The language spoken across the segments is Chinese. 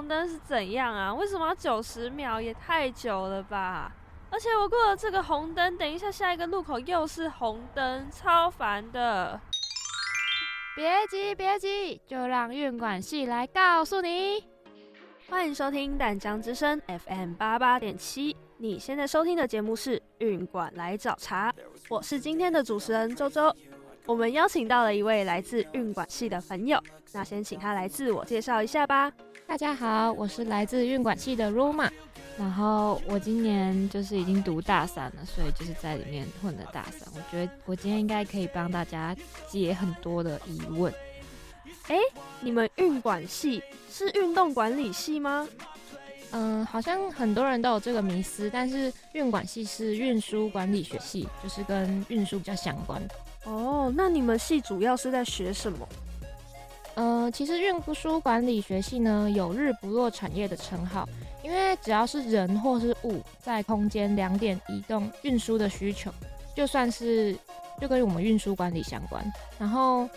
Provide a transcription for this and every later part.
红灯是怎样啊？为什么要九十秒？也太久了吧！而且我过了这个红灯，等一下下一个路口又是红灯，超烦的。别急，别急，就让运管系来告诉你。欢迎收听淡江之声 FM 八八点七。你现在收听的节目是运管来找茬，我是今天的主持人周周。我们邀请到了一位来自运管系的朋友，那先请他来自我介绍一下吧。大家好，我是来自运管系的 Roma，然后我今年就是已经读大三了，所以就是在里面混的大三。我觉得我今天应该可以帮大家解很多的疑问。哎，你们运管系是运动管理系吗？嗯，好像很多人都有这个迷思，但是运管系是运输管理学系，就是跟运输比较相关的。哦，那你们系主要是在学什么？呃，其实运输管理学系呢，有日不落产业的称号，因为只要是人或是物在空间两点移动运输的需求，就算是就跟我们运输管理相关，然后。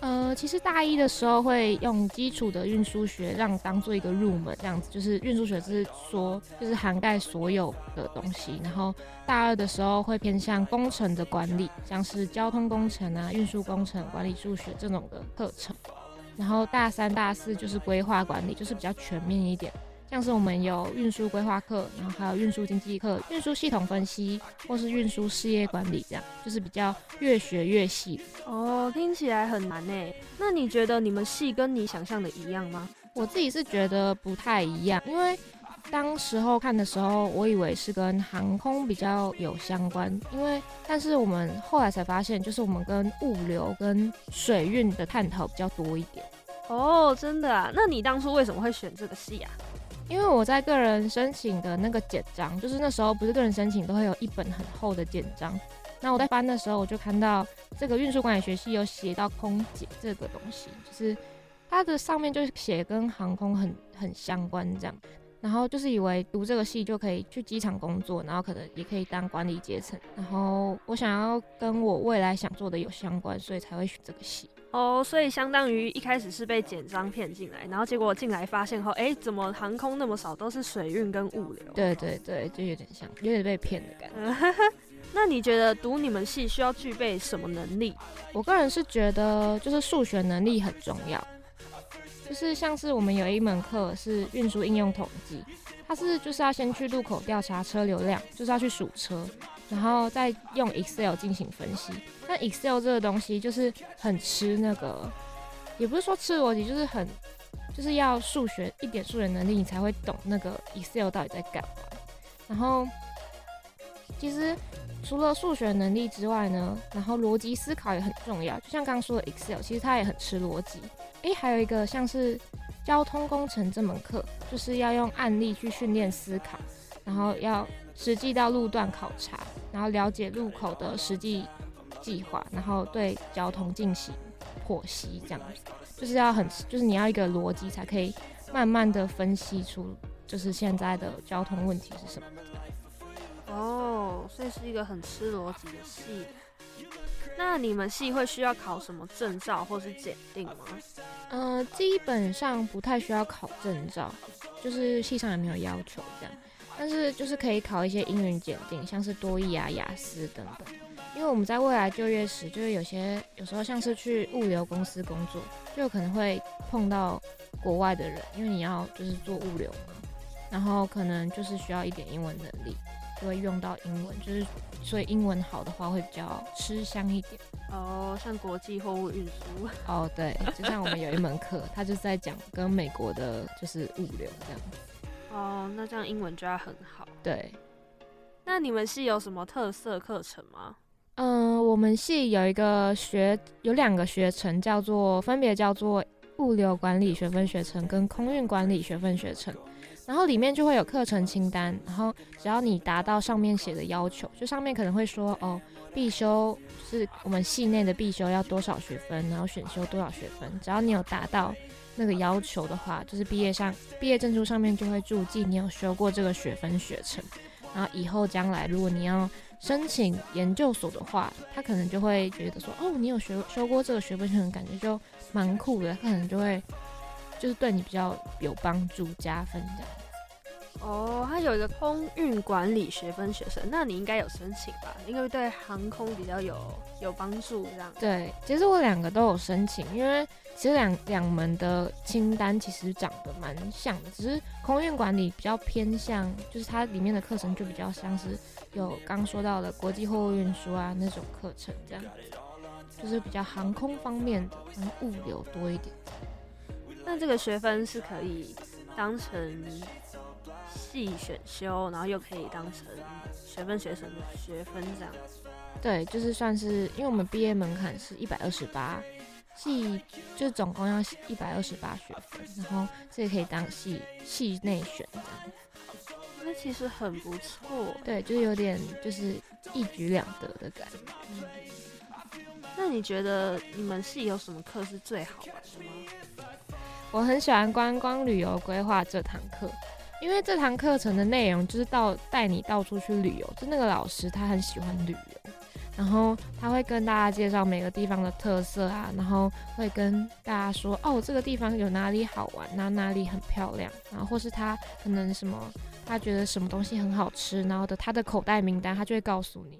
呃，其实大一的时候会用基础的运输学让当做一个入门，这样子就是运输学是说就是涵盖所有的东西。然后大二的时候会偏向工程的管理，像是交通工程啊、运输工程、管理数学这种的课程。然后大三、大四就是规划管理，就是比较全面一点。像是我们有运输规划课，然后还有运输经济课、运输系统分析，或是运输事业管理，这样就是比较越学越细。哦，听起来很难诶。那你觉得你们系跟你想象的一样吗？我自己是觉得不太一样，因为当时候看的时候，我以为是跟航空比较有相关，因为但是我们后来才发现，就是我们跟物流跟水运的探讨比较多一点。哦，真的啊？那你当初为什么会选这个系啊？因为我在个人申请的那个简章，就是那时候不是个人申请都会有一本很厚的简章，那我在翻的时候，我就看到这个运输管理学系有写到空姐这个东西，就是它的上面就是写跟航空很很相关这样，然后就是以为读这个系就可以去机场工作，然后可能也可以当管理阶层，然后我想要跟我未来想做的有相关，所以才会选这个系。哦，所以相当于一开始是被简章骗进来，然后结果进来发现后，哎，怎么航空那么少，都是水运跟物流？对对对，就有点像，有点被骗的感觉。那你觉得读你们系需要具备什么能力？我个人是觉得就是数学能力很重要，就是像是我们有一门课是运输应用统计，它是就是要先去路口调查车流量，就是要去数车。然后再用 Excel 进行分析，那 Excel 这个东西就是很吃那个，也不是说吃逻辑，就是很，就是要数学一点数学能力，你才会懂那个 Excel 到底在干嘛。然后，其实除了数学能力之外呢，然后逻辑思考也很重要。就像刚刚说的 Excel，其实它也很吃逻辑。诶，还有一个像是交通工程这门课，就是要用案例去训练思考，然后要。实际到路段考察，然后了解路口的实际计划，然后对交通进行剖析，这样子就是要很，就是你要一个逻辑才可以慢慢的分析出，就是现在的交通问题是什么。哦，所以是一个很吃逻辑的系。那你们系会需要考什么证照或是检定吗？呃，基本上不太需要考证照，就是系上也没有要求这样。但是就是可以考一些英语检定，像是多益啊、雅思等等。因为我们在未来就业时，就是有些有时候像是去物流公司工作，就可能会碰到国外的人，因为你要就是做物流嘛，然后可能就是需要一点英文能力，就会用到英文，就是所以英文好的话会比较吃香一点。哦，像国际货物运输。哦，对，就像我们有一门课，他就是在讲跟美国的就是物流这样。哦，那这样英文就要很好。对，那你们系有什么特色课程吗？嗯、呃，我们系有一个学，有两个学程，叫做分别叫做物流管理学分学程跟空运管理学分学程。然后里面就会有课程清单，然后只要你达到上面写的要求，就上面可能会说哦，必修是我们系内的必修要多少学分，然后选修多少学分，只要你有达到。那个要求的话，就是毕业上毕业证书上面就会注记你有修过这个学分学程，然后以后将来如果你要申请研究所的话，他可能就会觉得说，哦，你有学修过这个学分学程，感觉就蛮酷的，他可能就会就是对你比较有帮助、加分这样。哦，他有一个空运管理学分学生，那你应该有申请吧？因为对航空比较有有帮助，这样。对，其实我两个都有申请，因为其实两两门的清单其实长得蛮像的，只是空运管理比较偏向，就是它里面的课程就比较像是有刚说到的国际货物运输啊那种课程这样，就是比较航空方面的，然后物流多一点。那这个学分是可以当成。系选修，然后又可以当成学分学生的学分这样。对，就是算是，因为我们毕业门槛是一百二十八，系就总共要一百二十八学分，然后这也可以当系系内选这样。那其实很不错。对，就是有点就是一举两得的感觉。嗯。那你觉得你们系有什么课是最好玩的吗？我很喜欢观光旅游规划这堂课。因为这堂课程的内容就是到带你到处去旅游，就那个老师他很喜欢旅游，然后他会跟大家介绍每个地方的特色啊，然后会跟大家说哦，这个地方有哪里好玩，哪哪里很漂亮，然后或是他可能什么他觉得什么东西很好吃，然后的他的口袋名单他就会告诉你。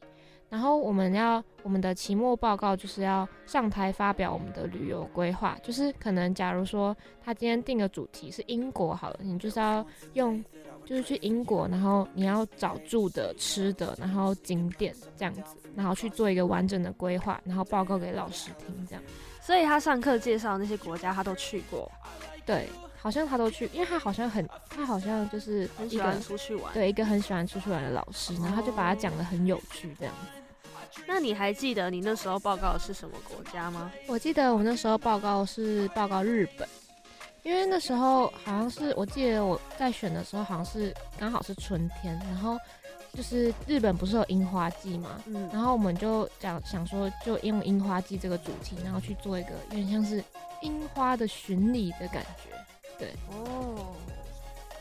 然后我们要我们的期末报告就是要上台发表我们的旅游规划，就是可能假如说他今天定的主题是英国好了，你就是要用就是去英国，然后你要找住的、吃的，然后景点这样子，然后去做一个完整的规划，然后报告给老师听这样。所以他上课介绍那些国家他都去过，对，好像他都去，因为他好像很他好像就是很喜欢出去玩，对，一个很喜欢出去玩的老师，然后他就把他讲得很有趣这样。那你还记得你那时候报告的是什么国家吗？我记得我那时候报告是报告日本，因为那时候好像是我记得我在选的时候好像是刚好是春天，然后就是日本不是有樱花季嘛，嗯，然后我们就讲想说就用樱花季这个主题，然后去做一个有点像是樱花的巡礼的感觉，对，哦，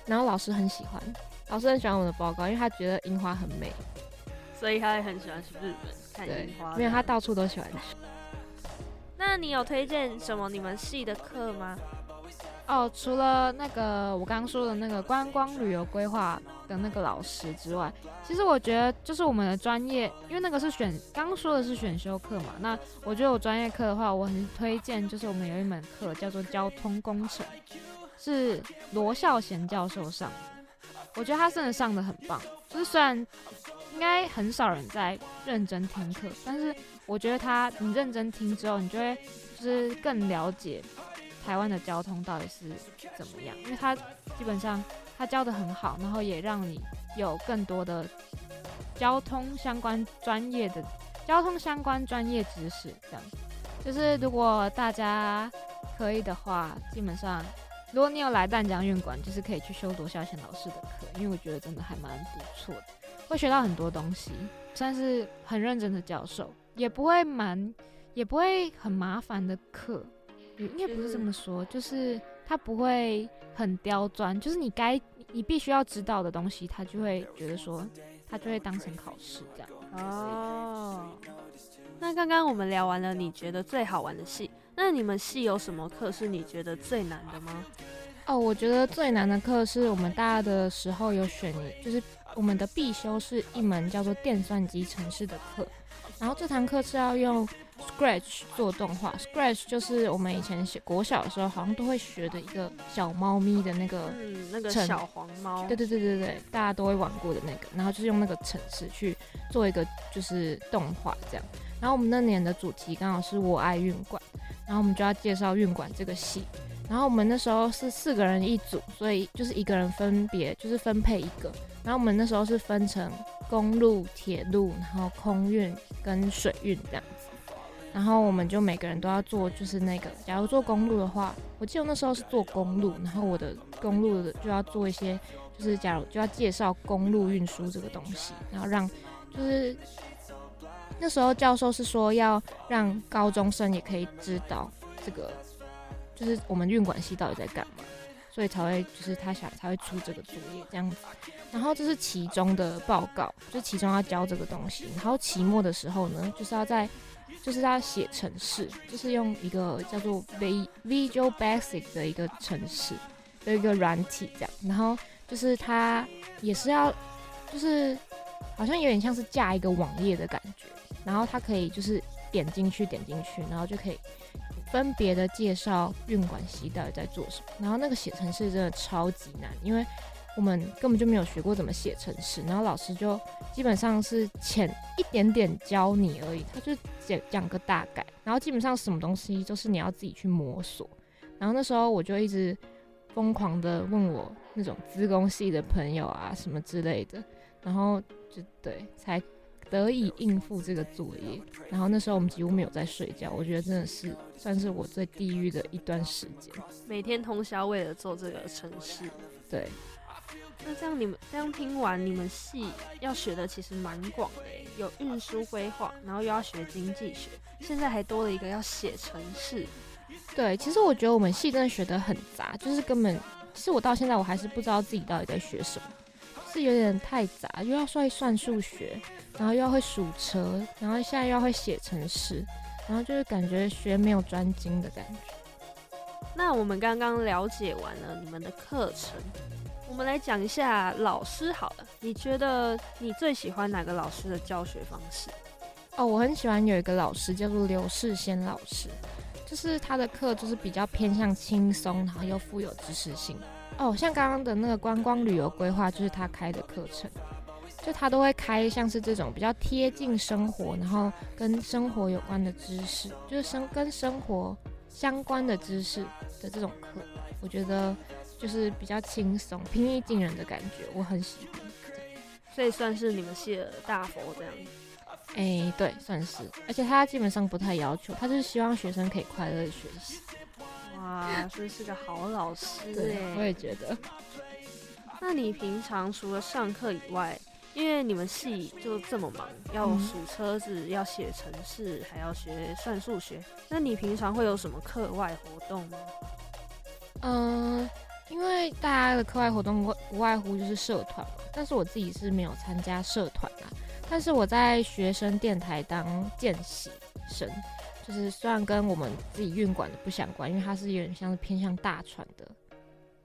然后老师很喜欢，老师很喜欢我的报告，因为他觉得樱花很美。所以他也很喜欢去日本看樱花，因为他到处都喜欢去。那你有推荐什么你们系的课吗？哦，除了那个我刚刚说的那个观光旅游规划的那个老师之外，其实我觉得就是我们的专业，因为那个是选，刚刚说的是选修课嘛。那我觉得我专业课的话，我很推荐，就是我们有一门课叫做交通工程，是罗孝贤教授上的。我觉得他真的上的很棒，就是虽然。应该很少人在认真听课，但是我觉得他，你认真听之后，你就会就是更了解台湾的交通到底是怎么样，因为他基本上他教得很好，然后也让你有更多的交通相关专业的交通相关专业知识。这样，就是如果大家可以的话，基本上如果你有来淡江运管，就是可以去修罗孝贤老师的课，因为我觉得真的还蛮不错的。会学到很多东西，算是很认真的教授，也不会蛮，也不会很麻烦的课，应该不是这么说，就是他不会很刁钻，就是你该你必须要知道的东西，他就会觉得说，他就会当成考试这样。哦，那刚刚我们聊完了，你觉得最好玩的戏，那你们系有什么课是你觉得最难的吗？哦，我觉得最难的课是我们大二的时候有选，就是。我们的必修是一门叫做电算机程式的课，然后这堂课是要用 Scratch 做动画。Scratch 就是我们以前学国小的时候好像都会学的一个小猫咪的那个，嗯，那个小黄猫。对对对对对，大家都会玩过的那个。然后就是用那个程式去做一个就是动画这样。然后我们那年的主题刚好是我爱运管，然后我们就要介绍运管这个系。然后我们那时候是四个人一组，所以就是一个人分别就是分配一个。然后我们那时候是分成公路、铁路，然后空运跟水运这样子。然后我们就每个人都要做，就是那个，假如做公路的话，我记得那时候是做公路，然后我的公路的就要做一些，就是假如就要介绍公路运输这个东西，然后让就是那时候教授是说要让高中生也可以知道这个。就是我们运管系到底在干嘛，所以才会就是他想才会出这个作业这样子。然后这是期中的报告，就期中要交这个东西。然后期末的时候呢，就是要在就是要写程式，就是用一个叫做 V Visual Basic 的一个程式，有一个软体这样，然后就是它也是要，就是好像有点像是架一个网页的感觉，然后它可以就是点进去点进去，然后就可以分别的介绍运管系到底在做什么，然后那个写程式真的超级难，因为。我们根本就没有学过怎么写程式，然后老师就基本上是浅一点点教你而已，他就讲讲个大概，然后基本上什么东西都是你要自己去摸索。然后那时候我就一直疯狂的问我那种资工系的朋友啊什么之类的，然后就对才得以应付这个作业。然后那时候我们几乎没有在睡觉，我觉得真的是算是我最地狱的一段时间，每天通宵为了做这个城市，对。那这样你们这样听完，你们系要学的其实蛮广的，有运输规划，然后又要学经济学，现在还多了一个要写城市。对，其实我觉得我们系真的学的很杂，就是根本，其实我到现在我还是不知道自己到底在学什么，是有点太杂，又要会算数学，然后又要会数车，然后现在又要会写程式，然后就是感觉学没有专精的感觉。那我们刚刚了解完了你们的课程。我们来讲一下老师好了，你觉得你最喜欢哪个老师的教学方式？哦，我很喜欢有一个老师叫做刘世先老师，就是他的课就是比较偏向轻松，然后又富有知识性。哦，像刚刚的那个观光旅游规划就是他开的课程，就他都会开像是这种比较贴近生活，然后跟生活有关的知识，就是生跟生活相关的知识的这种课，我觉得。就是比较轻松、平易近人的感觉，我很喜欢，所以算是你们系的大佛这样。哎、欸，对，算是。而且他基本上不太要求，他就是希望学生可以快乐的学习。哇，所以是个好老师对，我也觉得。那你平常除了上课以外，因为你们系就这么忙，要数车子，嗯、要写程式，还要学算数学，那你平常会有什么课外活动吗？嗯、呃。因为大家的课外活动不外乎就是社团嘛，但是我自己是没有参加社团啊。但是我在学生电台当见习生，就是虽然跟我们自己运管的不相关，因为它是有点像是偏向大船的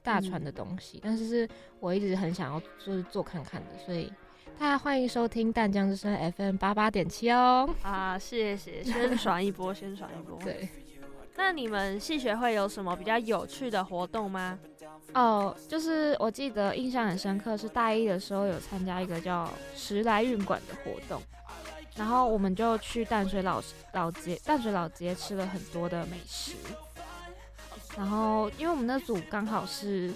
大船的东西，嗯，但是是我一直很想要就是做看看的，所以大家欢迎收听淡江之声 FM 八八点七哦。啊，谢谢，宣传一波，宣传一波。对。那你们系学会有什么比较有趣的活动吗？哦，就是我记得印象很深刻，是大一的时候有参加一个叫时来运管的活动，然后我们就去淡水老老街淡水老街吃了很多的美食，然后因为我们那组刚好是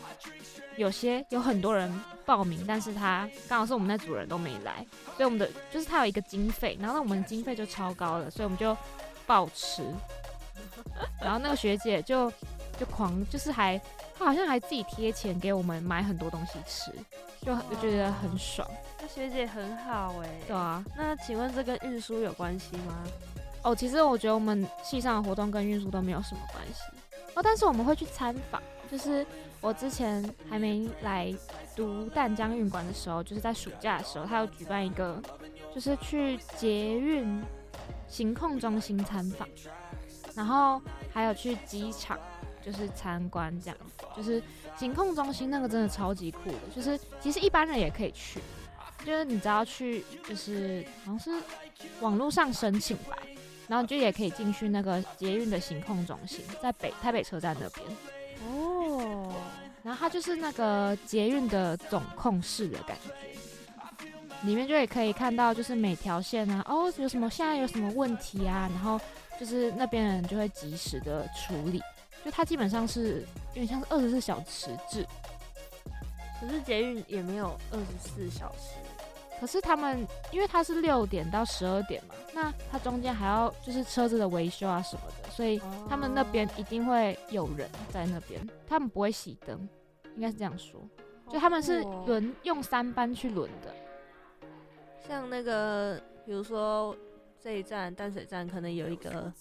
有些有很多人报名，但是他刚好是我们那组人都没来，所以我们的就是他有一个经费，然后那我们经费就超高了，所以我们就暴吃。然后那个学姐就就狂，就是还他好像还自己贴钱给我们买很多东西吃，就就觉得很爽。那学姐很好哎、欸。对啊。那请问这跟运输有关系吗？哦，其实我觉得我们系上的活动跟运输都没有什么关系。哦，但是我们会去参访。就是我之前还没来读淡江运管的时候，就是在暑假的时候，他有举办一个，就是去捷运行控中心参访。然后还有去机场，就是参观这样子，就是行控中心那个真的超级酷的，就是其实一般人也可以去，就是你只要去，就是好像是网络上申请吧，然后就也可以进去那个捷运的行控中心，在北台北车站那边。哦，然后它就是那个捷运的总控室的感觉，里面就也可以看到就是每条线啊，哦有什么现在有什么问题啊，然后。就是那边人就会及时的处理，就它基本上是有点像是二十四小时制，可是捷运也没有二十四小时，可是他们因为它是六点到十二点嘛，那它中间还要就是车子的维修啊什么的，所以他们那边一定会有人在那边，他们不会熄灯，应该是这样说，就他们是轮用三班去轮的，像那个比如说。这一站淡水站可能有一个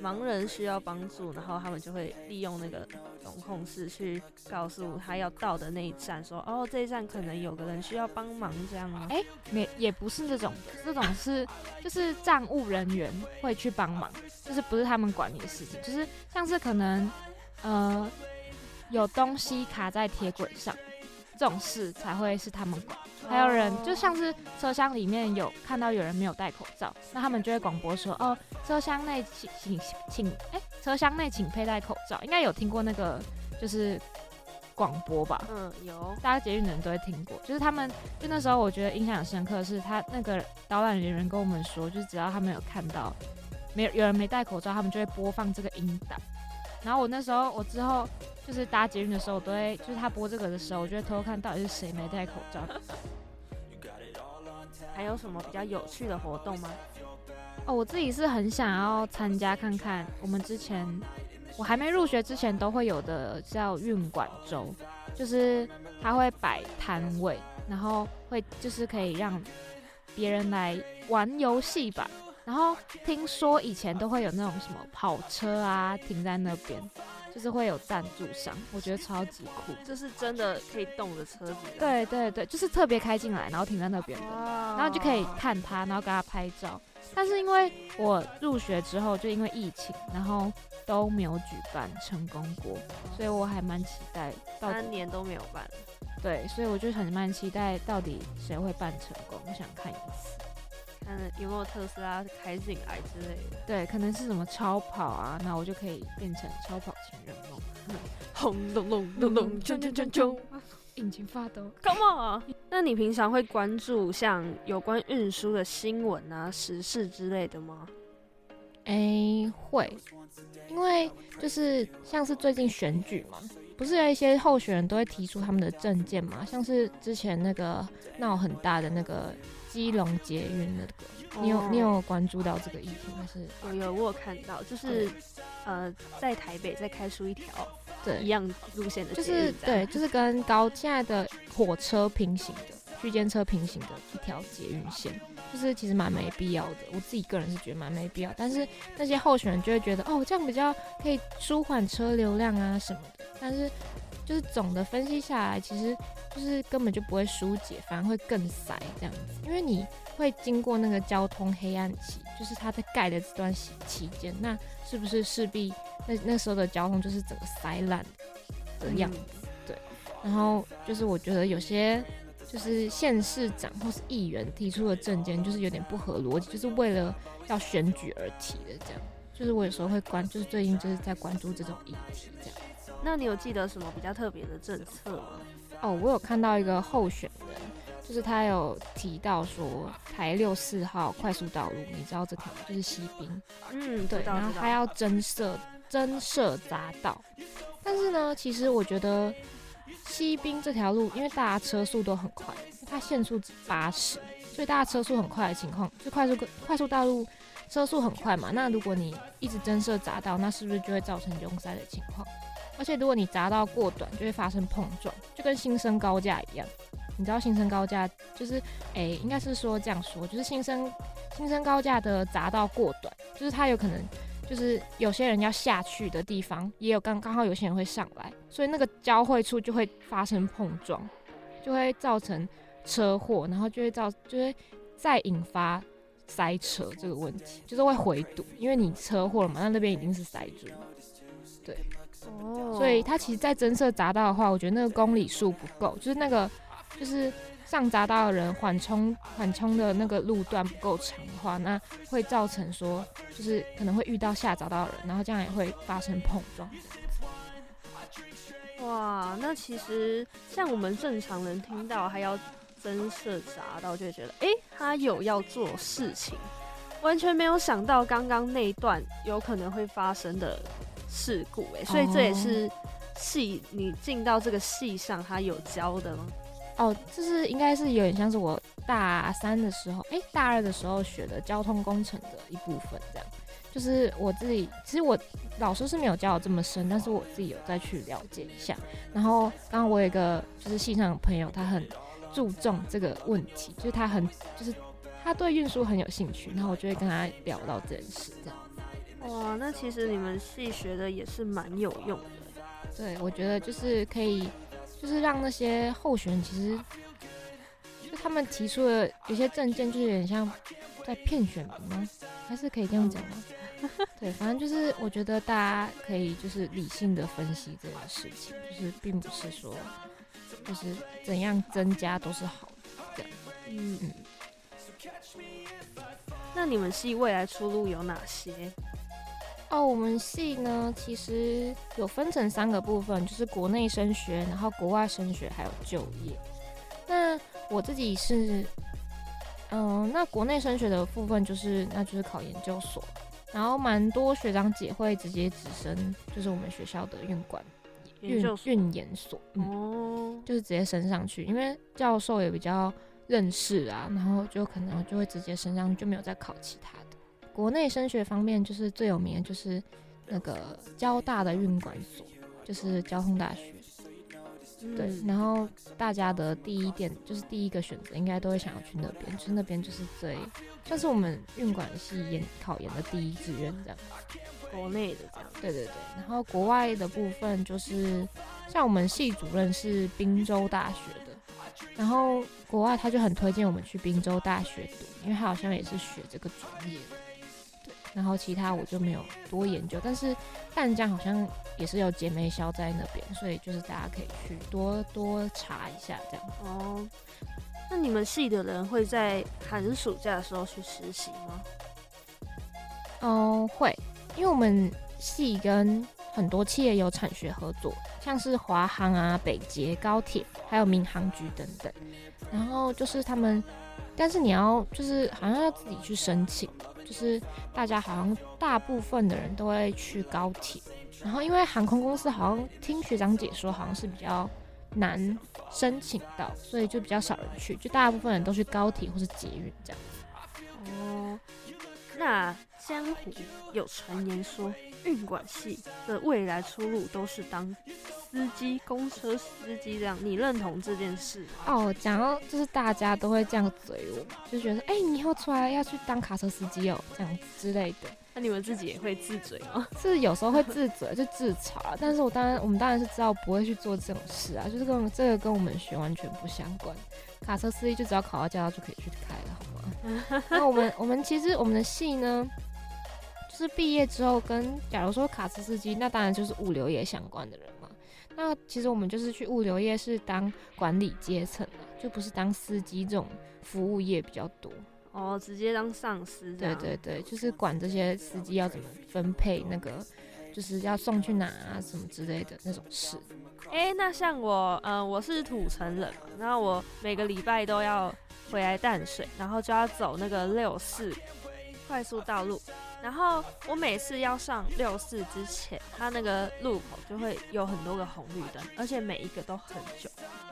盲人需要帮助，然后他们就会利用那个总控室去告诉他要到的那一站说，哦，这一站可能有个人需要帮忙这样吗？哎、欸，没也不是这种的，这种是就是站务人员会去帮忙，就是不是他们管你的事情，就是像是可能呃有东西卡在铁轨上。这种事才会是他们管，还有人就像是车厢里面有看到有人没有戴口罩，那他们就会广播说：“哦，车厢内请请请，哎、欸，车厢内请佩戴口罩。”应该有听过那个就是广播吧？嗯，有，大家捷运的人都会听过。就是他们就那时候我觉得印象很深刻的是他那个导览人员跟我们说，就是只要他们有看到没有有人没戴口罩，他们就会播放这个音档。然后我那时候我之后。就是搭捷运的时候，我都会就是他播这个的时候，我就会偷偷看到底是谁没戴口罩。还有什么比较有趣的活动吗？哦，我自己是很想要参加看看。我们之前我还没入学之前都会有的叫运管周，就是他会摆摊位，然后会就是可以让别人来玩游戏吧。然后听说以前都会有那种什么跑车啊停在那边。就是会有赞助商，我觉得超级酷，就是真的可以动的车子。对对对，就是特别开进来，然后停在那边的，然后就可以看它，然后给它拍照。但是因为我入学之后，就因为疫情，然后都没有举办成功过，所以我还蛮期待。三年都没有办。对，所以我就很蛮期待，到底谁会办成功？我想看一次。看有没有特斯拉开进来之类的，对，可能是什么超跑啊，那我就可以变成超跑情人梦，轰隆隆隆隆，冲冲冲冲，引擎发抖，Come on！那你平常会关注像有关运输的新闻啊、时事之类的吗？哎、欸，会，因为就是像是最近选举嘛，不是有一些候选人都会提出他们的证件嘛，像是之前那个闹很大的那个。基隆捷运那个，你有、哦、你有关注到这个议题吗是？我有，我有看到，就是呃，在台北再开出一条对一样路线的，就是对，就是跟高现在的火车平行的区间车平行的一条捷运线，就是其实蛮没必要的。我自己个人是觉得蛮没必要，但是那些候选人就会觉得哦，这样比较可以舒缓车流量啊什么的，但是。就是总的分析下来，其实就是根本就不会疏解，反而会更塞这样子。因为你会经过那个交通黑暗期，就是它在盖的这段期期间，那是不是势必那那时候的交通就是整个塞烂的样子？嗯、对。然后就是我觉得有些就是县市长或是议员提出的政见，就是有点不合逻辑，就是为了要选举而提的这样。就是我有时候会关，就是最近就是在关注这种议题这样。那你有记得什么比较特别的政策吗？哦，我有看到一个候选人，就是他有提到说台六四号快速道路，你知道这条就是西滨，嗯，对，然后他要增设增设匝道，但是呢，其实我觉得西滨这条路，因为大家车速都很快，它限速只八十，所以大家车速很快的情况，就快速快速道路车速很快嘛，那如果你一直增设匝道，那是不是就会造成拥塞的情况？而且如果你匝道过短，就会发生碰撞，就跟新生高架一样。你知道新生高架就是，诶、应该是说这样说，就是新生新生高架的匝道过短，就是它有可能就是有些人要下去的地方，也有刚刚好有些人会上来，所以那个交汇处就会发生碰撞，就会造成车祸，然后就会造就会再引发塞车这个问题，就是会回堵，因为你车祸了嘛，那那边已经是塞住了，对。哦，所以它其实，在增设匝道的话，我觉得那个公里数不够，就是那个，就是上匝道的人缓冲缓冲的那个路段不够长的话，那会造成说，就是可能会遇到下匝道的人，然后这样也会发生碰撞。哇，那其实像我们正常人听到还要增设匝道，就会觉得，哎、欸，他有要做事情，完全没有想到刚刚那一段有可能会发生的。事故哎、欸，所以这也是系你进到这个戏上，他有教的吗？哦，就是应该是有点像是我大三的时候，哎、欸，大二的时候学的交通工程的一部分，这样。就是我自己，其实我老师是没有教我这么深，但是我自己有再去了解一下。然后刚刚我有一个就是系上的朋友，他很注重这个问题，就是他很就是他对运输很有兴趣，然后我就会跟他聊到这件事，这样。哇，那其实你们系学的也是蛮有用的。对，我觉得就是可以，就是让那些候选人其实，就他们提出的有些证件，就有点像在骗选民吗？还是可以这样讲吗？对，反正就是我觉得大家可以就是理性的分析这件事情，就是并不是说就是怎样增加都是好的。嗯嗯。那你们系未来出路有哪些？哦，我们系呢，其实有分成三个部分，就是国内升学，然后国外升学，还有就业。那我自己是，嗯、呃，那国内升学的部分就是，那就是考研究所，然后蛮多学长姐会直接直升，就是我们学校的运管运运研所，嗯，哦、就是直接升上去，因为教授也比较认识啊，然后就可能就会直接升上去，就没有再考其他的。国内升学方面，就是最有名的就是那个交大的运管所，就是交通大学。嗯、对，然后大家的第一点就是第一个选择，应该都会想要去那边，就是那边就是最，算是我们运管系研考研的第一志愿这样。国内的这样。对对对，然后国外的部分就是像我们系主任是滨州大学的，然后国外他就很推荐我们去滨州大学读，因为他好像也是学这个专业的。然后其他我就没有多研究，但是淡江好像也是有姐妹校在那边，所以就是大家可以去多多查一下这样。哦，那你们系的人会在寒暑假的时候去实习吗？哦，会，因为我们系跟很多企业有产学合作，像是华航啊、北捷、高铁，还有民航局等等。然后就是他们，但是你要就是好像要自己去申请。就是大家好像大部分的人都会去高铁，然后因为航空公司好像听学长姐说好像是比较难申请到，所以就比较少人去，就大部分人都去高铁或是捷运这样子。哦，那江湖有传言说运管系的未来出路都是当司机、公车司机这样，你认同这件事？哦，讲到就是大家都会这样嘴我，就觉得哎、欸，你以后出来要去当卡车司机哦，这样子之类的。那你们自己也会自嘴吗？是有时候会自嘴，就自嘲。但是我当然，我们当然是知道不会去做这种事啊，就是跟这个跟我们学完全不相关。卡车司机就只要考到驾照就可以去开了，好吗？那我们我们其实我们的系呢，就是毕业之后跟假如说卡车司机，那当然就是物流业相关的人嘛。那其实我们就是去物流业是当管理阶层的，就不是当司机这种服务业比较多。哦，直接当上司。对对对，就是管这些司机要怎么分配那个，就是要送去哪啊什么之类的那种事。哎、欸，那像我，嗯、呃，我是土城人嘛，然后我每个礼拜都要回来淡水，然后就要走那个六四快速道路。然后我每次要上六四之前，它那个路口就会有很多个红绿灯，而且每一个都很久。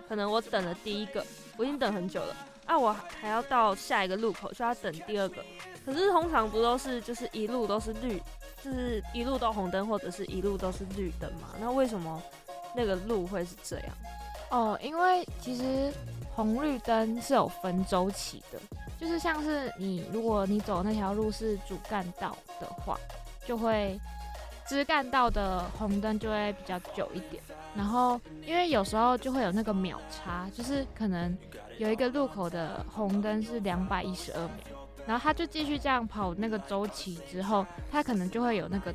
可能我等了第一个，我已经等很久了，啊，我还要到下一个路口，就要等第二个。可是通常不都是就是一路都是绿，就是一路都红灯，或者是一路都是绿灯吗？那为什么那个路会是这样？哦，因为其实红绿灯是有分周期的。就是像是你，如果你走那条路是主干道的话，就会支干道的红灯就会比较久一点。然后因为有时候就会有那个秒差，就是可能有一个路口的红灯是两百一十二秒，然后他就继续这样跑那个周期之后，他可能就会有那个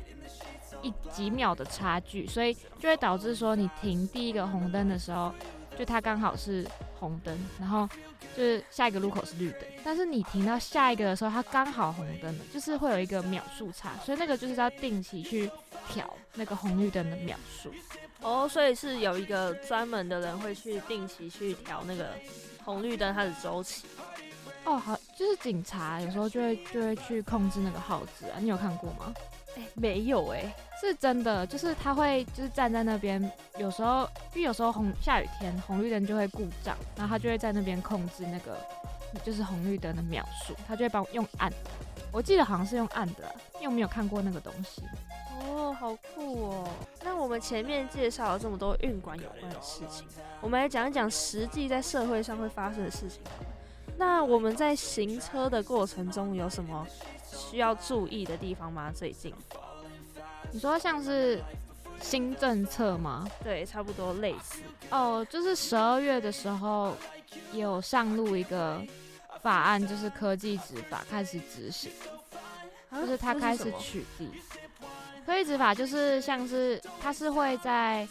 一几秒的差距，所以就会导致说你停第一个红灯的时候，就它刚好是红灯，然后。就是下一个路口是绿灯，但是你停到下一个的时候，它刚好红灯了，就是会有一个秒数差，所以那个就是要定期去调那个红绿灯的秒数。哦，所以是有一个专门的人会去定期去调那个红绿灯它的周期。哦，好，就是警察有时候就会就会去控制那个号子啊，你有看过吗？没有哎、欸，是真的，就是他会就是站在那边，有时候因为有时候红下雨天红绿灯就会故障，然后他就会在那边控制那个就是红绿灯的秒数，他就会帮我用按的，我记得好像是用按的，因为我没有看过那个东西。哦，好酷哦！那我们前面介绍了这么多运管有关的事情，我们来讲一讲实际在社会上会发生的事情。那我们在行车的过程中有什么需要注意的地方吗？最近你说像是新政策吗？对，差不多类似。哦，就是十二月的时候有上路一个法案，就是科技执法开始执行，啊、就是它开始取缔。科技执法就是像是它是会在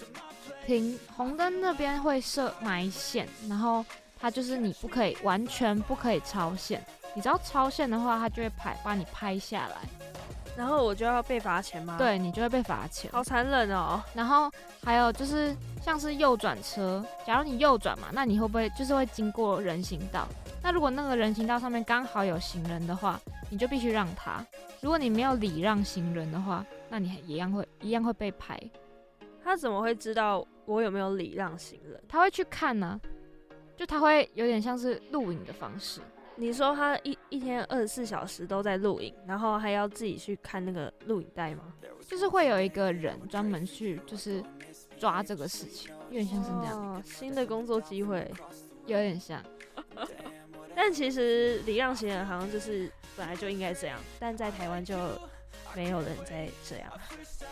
停红灯那边会设埋线，然后它就是你不可以完全不可以超线，你只要超限的话，他就会拍把你拍下来，然后我就要被罚钱吗？对，你就会被罚钱，好残忍哦。然后还有就是像是右转车，假如你右转嘛，那你会不会就是会经过人行道？那如果那个人行道上面刚好有行人的话，你就必须让他。如果你没有礼让行人的话，那你还一样会一样会被拍。他怎么会知道我有没有礼让行人？他会去看呢、啊，就他会有点像是录影的方式。你说他一一天二十四小时都在录影，然后还要自己去看那个录影带吗？就是会有一个人专门去就是抓这个事情，有点像是这样。哦，新的工作机会，有点像。但其实礼让行人好像就是。本来就应该这样，但在台湾就没有人在这样。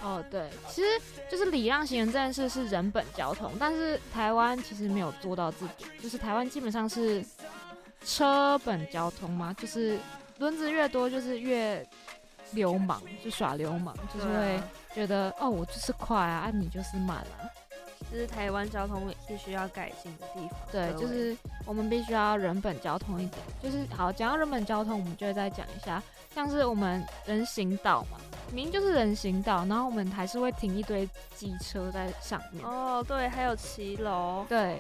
哦，对，其实就是礼让行人这件事是人本交通，但是台湾其实没有做到这点，就是台湾基本上是车本交通嘛，就是轮子越多就是越流氓，就耍流氓，就是会觉得、啊、哦，我就是快啊，啊你就是慢啊。这是台湾交通必须要改进的地方。对，就是我们必须要人本交通一点。就是好，讲到人本交通，我们就会再讲一下，像是我们人行道嘛，明明就是人行道，然后我们还是会停一堆机车在上面。哦，对，还有骑楼。对，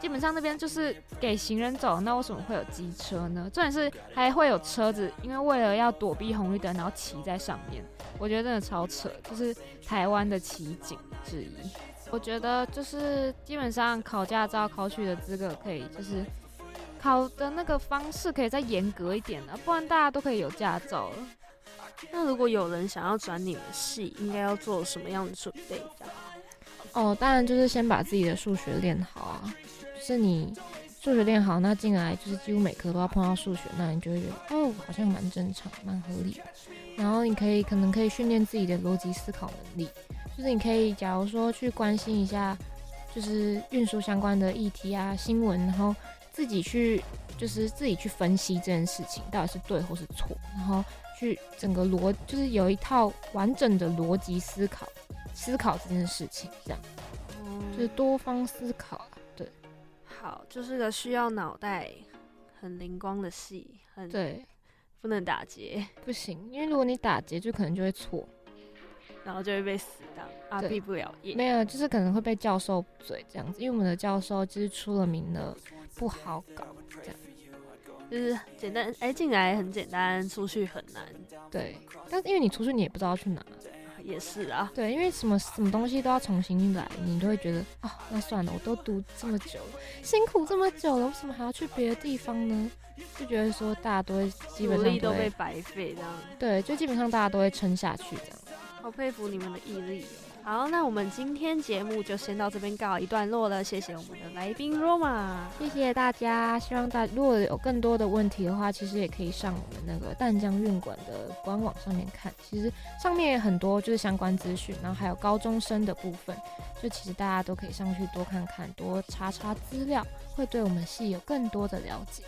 基本上那边就是给行人走，那为什么会有机车呢？重点是还会有车子，因为为了要躲避红绿灯，然后骑在上面。我觉得真的超扯，就是台湾的奇景之一。我觉得就是基本上考驾照考取的资格可以，就是考的那个方式可以再严格一点的，不然大家都可以有驾照了。那如果有人想要转你们系，应该要做什么样的准备？哦，当然就是先把自己的数学练好啊。就是你数学练好，那进来就是几乎每科都要碰到数学，那你就会觉得哦，好像蛮正常、蛮合理的。然后你可以可能可以训练自己的逻辑思考能力。就是你可以，假如说去关心一下，就是运输相关的议题啊、新闻，然后自己去，就是自己去分析这件事情到底是对或是错，然后去整个逻，就是有一套完整的逻辑思考，思考这件事情，这样，就是多方思考，对，好，就是个需要脑袋很灵光的戏，很对，不能打结，不行，因为如果你打结，就可能就会错。然后就会被死当啊，毕不了业。没有，就是可能会被教授嘴这样子，因为我们的教授就是出了名的不好搞，这样。就是简单，哎，进来很简单，出去很难。对，但是因为你出去你也不知道去哪。也是啊。对，因为什么什么东西都要重新来，你都会觉得啊、哦，那算了，我都读这么久了，辛苦这么久了，为什么还要去别的地方呢？就觉得说大家都会基本上都，都被白费这样。对，就基本上大家都会撑下去这样。好佩服你们的毅力哦！好，那我们今天节目就先到这边告一段落了。谢谢我们的来宾 Roma，谢谢大家。希望大如果有更多的问题的话，其实也可以上我们那个淡江运管的官网上面看。其实上面也很多就是相关资讯，然后还有高中生的部分，就其实大家都可以上去多看看，多查查资料，会对我们系有更多的了解。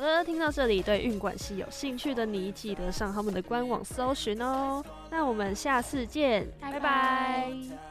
好的，听到这里，对运管系有兴趣的你，记得上他们的官网搜寻哦。那我们下次见，拜拜。拜拜。